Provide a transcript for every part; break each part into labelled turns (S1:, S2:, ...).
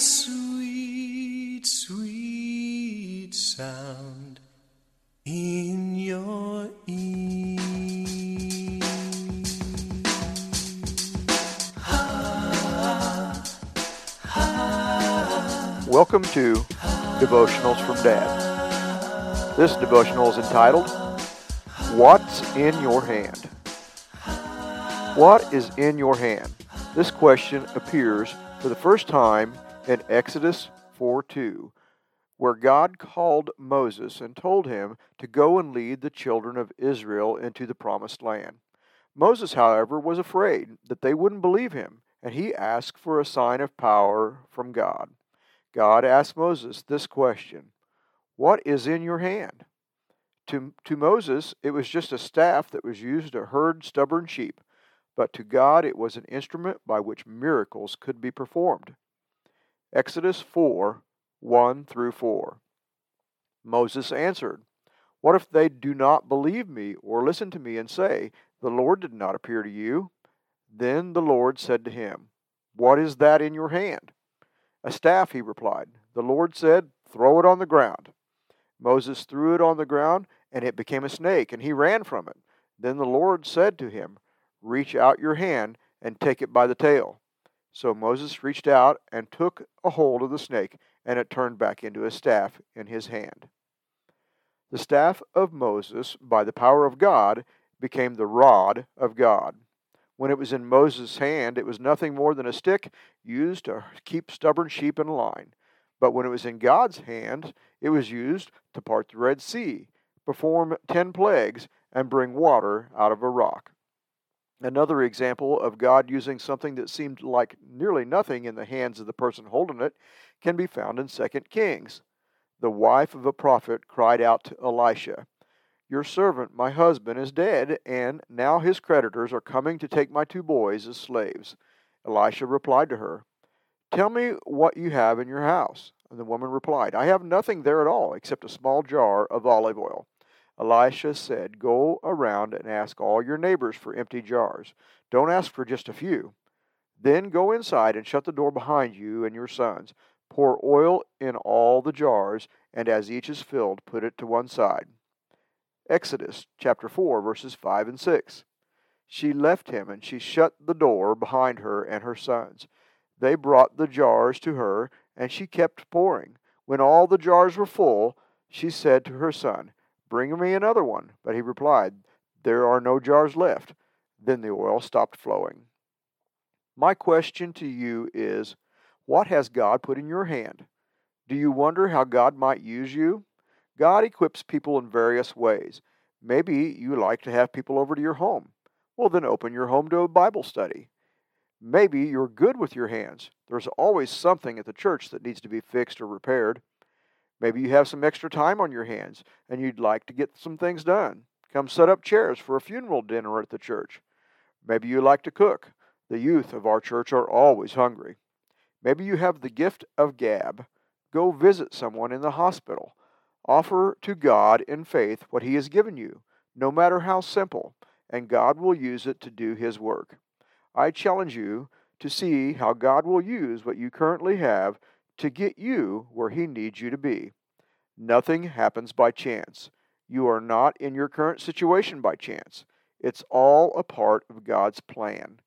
S1: sweet, sweet sound in your ear.
S2: Welcome to Devotionals from Dad. This devotional is entitled, What's in Your Hand? What is in your hand? This question appears for the first time in Exodus 4 2, where God called Moses and told him to go and lead the children of Israel into the promised land. Moses, however, was afraid that they wouldn't believe him, and he asked for a sign of power from God. God asked Moses this question What is in your hand? To, to Moses, it was just a staff that was used to herd stubborn sheep, but to God it was an instrument by which miracles could be performed. Exodus 4 1 through 4. Moses answered, What if they do not believe me or listen to me and say, The Lord did not appear to you? Then the Lord said to him, What is that in your hand? A staff, he replied. The Lord said, Throw it on the ground. Moses threw it on the ground, and it became a snake, and he ran from it. Then the Lord said to him, Reach out your hand and take it by the tail. So Moses reached out and took a hold of the snake, and it turned back into a staff in his hand. The staff of Moses, by the power of God, became the rod of God. When it was in Moses' hand, it was nothing more than a stick used to keep stubborn sheep in line. But when it was in God's hand, it was used to part the Red Sea, perform ten plagues, and bring water out of a rock. Another example of God using something that seemed like nearly nothing in the hands of the person holding it can be found in 2 Kings. The wife of a prophet cried out to Elisha, your servant, my husband, is dead, and now his creditors are coming to take my two boys as slaves. Elisha replied to her, Tell me what you have in your house. And the woman replied, I have nothing there at all except a small jar of olive oil. Elisha said, Go around and ask all your neighbors for empty jars. Don't ask for just a few. Then go inside and shut the door behind you and your sons. Pour oil in all the jars, and as each is filled, put it to one side. Exodus chapter 4, verses 5 and 6. She left him, and she shut the door behind her and her sons. They brought the jars to her, and she kept pouring. When all the jars were full, she said to her son, Bring me another one. But he replied, There are no jars left. Then the oil stopped flowing. My question to you is What has God put in your hand? Do you wonder how God might use you? God equips people in various ways. Maybe you like to have people over to your home. Well, then open your home to a Bible study. Maybe you're good with your hands. There's always something at the church that needs to be fixed or repaired. Maybe you have some extra time on your hands and you'd like to get some things done. Come set up chairs for a funeral dinner at the church. Maybe you like to cook. The youth of our church are always hungry. Maybe you have the gift of gab. Go visit someone in the hospital Offer to God in faith what He has given you, no matter how simple, and God will use it to do His work. I challenge you to see how God will use what you currently have to get you where He needs you to be. Nothing happens by chance. You are not in your current situation by chance. It's all a part of God's plan.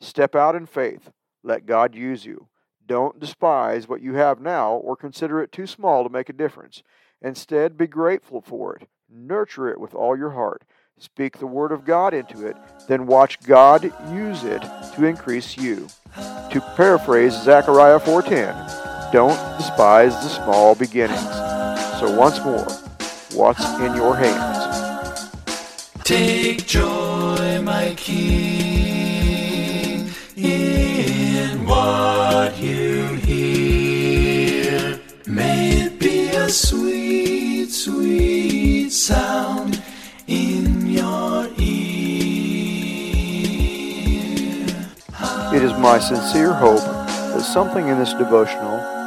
S2: Step out in faith. Let God use you. Don't despise what you have now or consider it too small to make a difference. Instead, be grateful for it. Nurture it with all your heart. Speak the word of God into it, then watch God use it to increase you. To paraphrase Zechariah 4:10, don't despise the small beginnings. So once more, what's in your hands?
S1: Take joy, my King, in what you hear. May it be a sweet, sweet sound in your ear.
S2: It is my sincere hope that something in this devotional